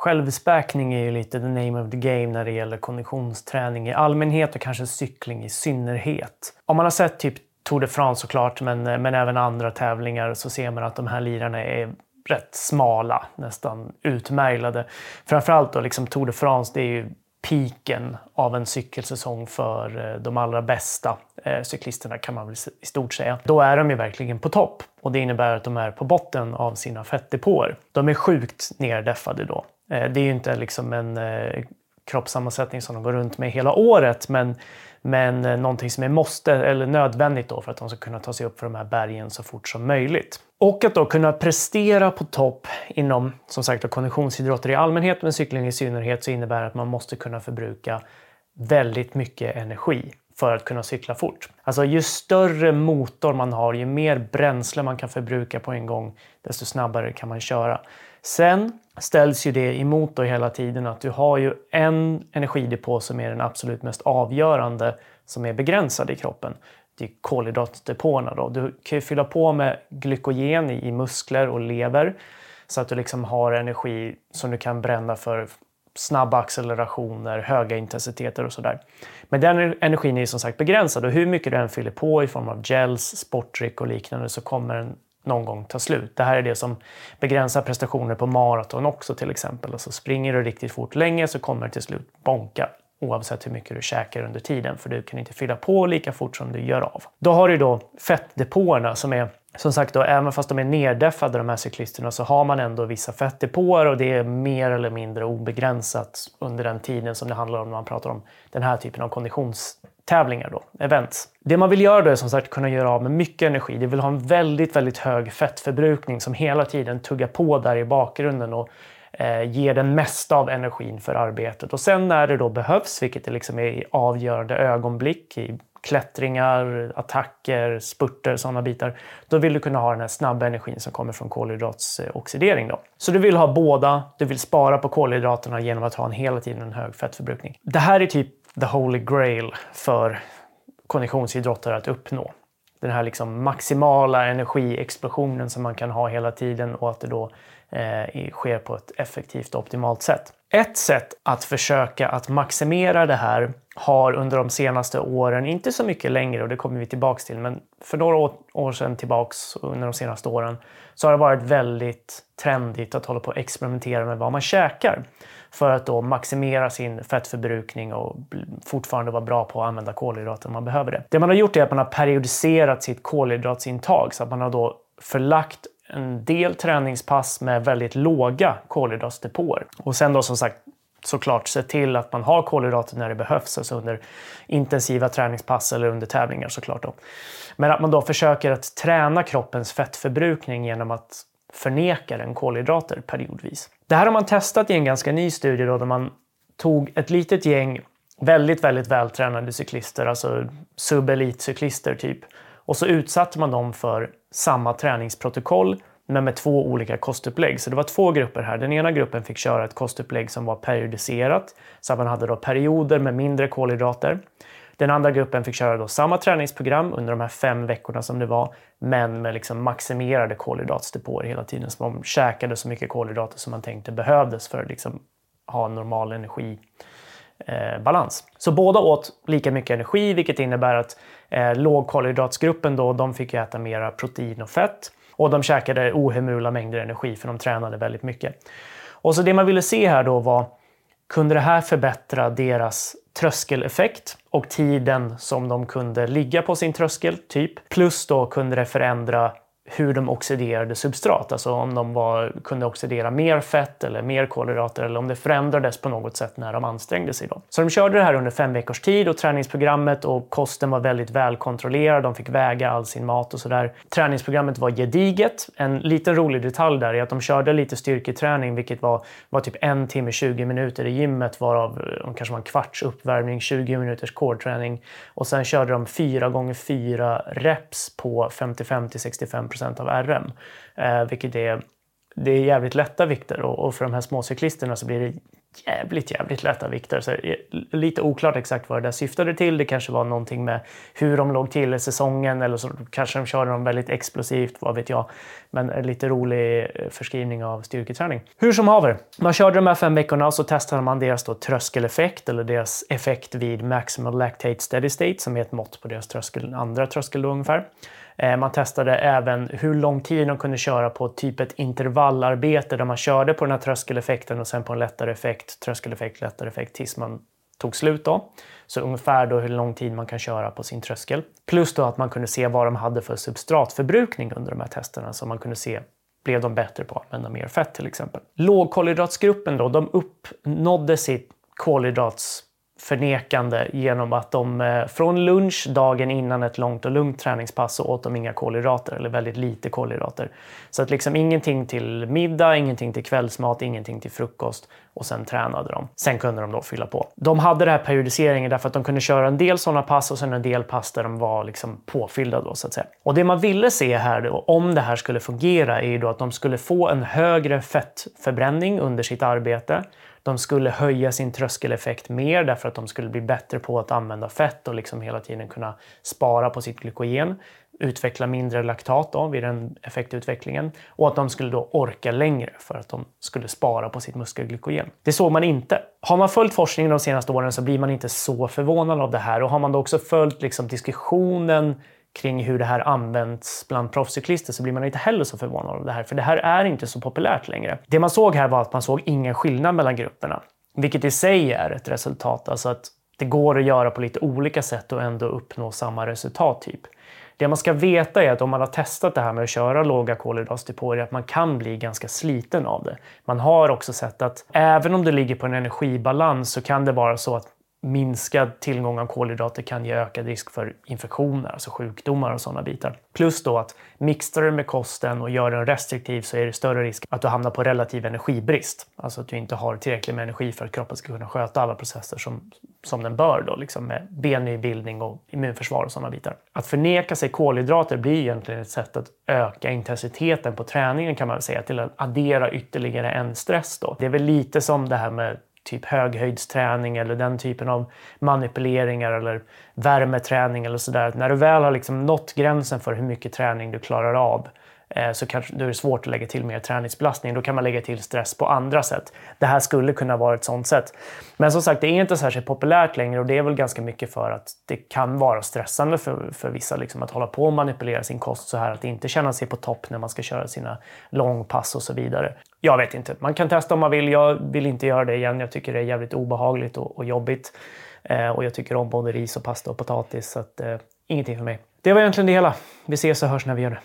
Självspäkning är ju lite the name of the game när det gäller konditionsträning i allmänhet och kanske cykling i synnerhet. Om man har sett typ Tour de France såklart, men, men även andra tävlingar så ser man att de här lirarna är rätt smala, nästan utmärglade. Framförallt då liksom Tour de France, det är ju piken av en cykelsäsong för eh, de allra bästa eh, cyklisterna kan man väl i stort säga. Då är de ju verkligen på topp och det innebär att de är på botten av sina fettdepåer. De är sjukt neddeffade då. Eh, det är ju inte liksom en eh, kroppssammansättning som de går runt med hela året men men eh, någonting som är måste eller nödvändigt då för att de ska kunna ta sig upp för de här bergen så fort som möjligt. Och att då kunna prestera på topp inom som sagt konditionsidrotter i allmänhet men cykling i synnerhet så innebär att man måste kunna förbruka väldigt mycket energi för att kunna cykla fort. Alltså ju större motor man har, ju mer bränsle man kan förbruka på en gång, desto snabbare kan man köra. Sen ställs ju det emot då hela tiden att du har ju en energidepå som är den absolut mest avgörande som är begränsad i kroppen. Det är kolhydratdepåerna. Då. Du kan ju fylla på med glykogen i muskler och lever så att du liksom har energi som du kan bränna för snabba accelerationer, höga intensiteter och sådär. Men den energin är som sagt begränsad och hur mycket du än fyller på i form av gels, sportdryck och liknande så kommer den någon gång ta slut. Det här är det som begränsar prestationer på maraton också till exempel. Alltså springer du riktigt fort länge så kommer det till slut bonka oavsett hur mycket du käkar under tiden för du kan inte fylla på lika fort som du gör av. Då har du då fettdepåerna som är som sagt, då, även fast de är neddeffade de här cyklisterna så har man ändå vissa fettdepåer och det är mer eller mindre obegränsat under den tiden som det handlar om när man pratar om den här typen av konditionstävlingar, då, events. Det man vill göra då är som sagt kunna göra av med mycket energi. Det vill ha en väldigt, väldigt hög fettförbrukning som hela tiden tuggar på där i bakgrunden och eh, ger den mesta av energin för arbetet. Och sen när det då behövs, vilket det liksom är i avgörande ögonblick i klättringar, attacker, spurter, sådana bitar. Då vill du kunna ha den här snabba energin som kommer från kolhydratsoxidering. Då. Så du vill ha båda, du vill spara på kolhydraterna genom att ha en hela tiden en hög fettförbrukning. Det här är typ the holy grail för konditionsidrottare att uppnå. Den här liksom maximala energiexplosionen som man kan ha hela tiden och att det då eh, sker på ett effektivt och optimalt sätt. Ett sätt att försöka att maximera det här har under de senaste åren, inte så mycket längre och det kommer vi tillbaks till, men för några år sedan tillbaks under de senaste åren så har det varit väldigt trendigt att hålla på och experimentera med vad man käkar för att då maximera sin fettförbrukning och fortfarande vara bra på att använda kolhydrater om man behöver det. Det man har gjort är att man har periodiserat sitt kolhydratsintag så att man har då förlagt en del träningspass med väldigt låga kolhydratsdepåer. Och sen då som sagt såklart se till att man har kolhydrater när det behövs, alltså under intensiva träningspass eller under tävlingar såklart. Då. Men att man då försöker att träna kroppens fettförbrukning genom att förneka den kolhydrater periodvis. Det här har man testat i en ganska ny studie då, där man tog ett litet gäng väldigt, väldigt vältränade cyklister, alltså subelitcyklister typ. Och så utsatte man dem för samma träningsprotokoll men med två olika kostupplägg. Så det var två grupper här. Den ena gruppen fick köra ett kostupplägg som var periodiserat, så att man hade då perioder med mindre kolhydrater. Den andra gruppen fick köra då samma träningsprogram under de här fem veckorna som det var, men med liksom maximerade kolhydratsdepåer hela tiden. Så de käkade så mycket kolhydrater som man tänkte behövdes för att liksom ha en normal energibalans. Eh, så båda åt lika mycket energi, vilket innebär att eh, lågkolhydratsgruppen då, de fick äta mera protein och fett och de käkade ohemula mängder energi för de tränade väldigt mycket. Och så det man ville se här då var, kunde det här förbättra deras tröskeleffekt och tiden som de kunde ligga på sin tröskel, typ. Plus då kunde det förändra hur de oxiderade substrat, alltså om de var, kunde oxidera mer fett eller mer kolhydrater eller om det förändrades på något sätt när de ansträngde sig. Då. Så de körde det här under fem veckors tid och träningsprogrammet och kosten var väldigt välkontrollerad. De fick väga all sin mat och sådär. Träningsprogrammet var gediget. En liten rolig detalj där är att de körde lite styrketräning, vilket var, var typ en timme 20 minuter i gymmet, varav eh, de kanske var en kvarts uppvärmning, 20 minuters core och sen körde de 4 gånger 4 reps på 55 till 65 av RM, eh, vilket är det är jävligt lätta vikter och, och för de här småcyklisterna så blir det jävligt, jävligt lätta vikter. Så eh, lite oklart exakt vad det där syftade till. Det kanske var någonting med hur de låg till i säsongen eller så kanske de körde dem väldigt explosivt, vad vet jag. Men en lite rolig eh, förskrivning av styrketräning. Hur som haver, man körde de här fem veckorna och så testade man deras då tröskeleffekt eller deras effekt vid maximal lactate steady state som är ett mått på deras tröskel, andra tröskel då ungefär. Eh, man testade även hur lång tid de kunde köra på typ ett intervallarbete där man körde på den här tröskeleffekten och sen på en lättare effekt, tröskeleffekt, lättare effekt tills man tog slut då. Så ungefär då hur lång tid man kan köra på sin tröskel. Plus då att man kunde se vad de hade för substratförbrukning under de här testerna så man kunde se blev de bättre på att använda mer fett till exempel. Lågkolhydratsgruppen då, de uppnådde sitt kolhydrats förnekande genom att de eh, från lunch dagen innan ett långt och lugnt träningspass så åt de inga kolhydrater eller väldigt lite kolhydrater. Så att liksom ingenting till middag, ingenting till kvällsmat, ingenting till frukost och sen tränade de. Sen kunde de då fylla på. De hade det här periodiseringen därför att de kunde köra en del sådana pass och sen en del pass där de var liksom påfyllda då så att säga. Och det man ville se här då, om det här skulle fungera är ju då att de skulle få en högre fettförbränning under sitt arbete de skulle höja sin tröskeleffekt mer därför att de skulle bli bättre på att använda fett och liksom hela tiden kunna spara på sitt glykogen, utveckla mindre laktat då vid den effektutvecklingen och att de skulle då orka längre för att de skulle spara på sitt muskelglykogen. Det såg man inte. Har man följt forskningen de senaste åren så blir man inte så förvånad av det här och har man då också följt liksom diskussionen kring hur det här används bland proffscyklister så blir man inte heller så förvånad av det här, för det här är inte så populärt längre. Det man såg här var att man såg ingen skillnad mellan grupperna, vilket i sig är ett resultat, alltså att det går att göra på lite olika sätt och ändå uppnå samma resultat. typ. Det man ska veta är att om man har testat det här med att köra låga kolhydratdepåer, att man kan bli ganska sliten av det. Man har också sett att även om det ligger på en energibalans så kan det vara så att minskad tillgång av kolhydrater kan ge ökad risk för infektioner, alltså sjukdomar och sådana bitar. Plus då att mixar du med kosten och gör den restriktiv så är det större risk att du hamnar på relativ energibrist. Alltså att du inte har tillräckligt med energi för att kroppen ska kunna sköta alla processer som, som den bör då, liksom med bennybildning och immunförsvar och sådana bitar. Att förneka sig kolhydrater blir egentligen ett sätt att öka intensiteten på träningen kan man säga, till att addera ytterligare en stress då. Det är väl lite som det här med typ höghöjdsträning eller den typen av manipuleringar eller värmeträning eller sådär. När du väl har liksom nått gränsen för hur mycket träning du klarar av Eh, så kanske då är det svårt att lägga till mer träningsbelastning. Då kan man lägga till stress på andra sätt. Det här skulle kunna vara ett sånt sätt. Men som sagt, det är inte särskilt populärt längre och det är väl ganska mycket för att det kan vara stressande för, för vissa liksom, att hålla på och manipulera sin kost så här att inte känna sig på topp när man ska köra sina långpass och så vidare. Jag vet inte. Man kan testa om man vill. Jag vill inte göra det igen. Jag tycker det är jävligt obehagligt och, och jobbigt. Eh, och jag tycker om både ris och pasta och potatis så att, eh, ingenting för mig. Det var egentligen det hela. Vi ses och hörs när vi gör det.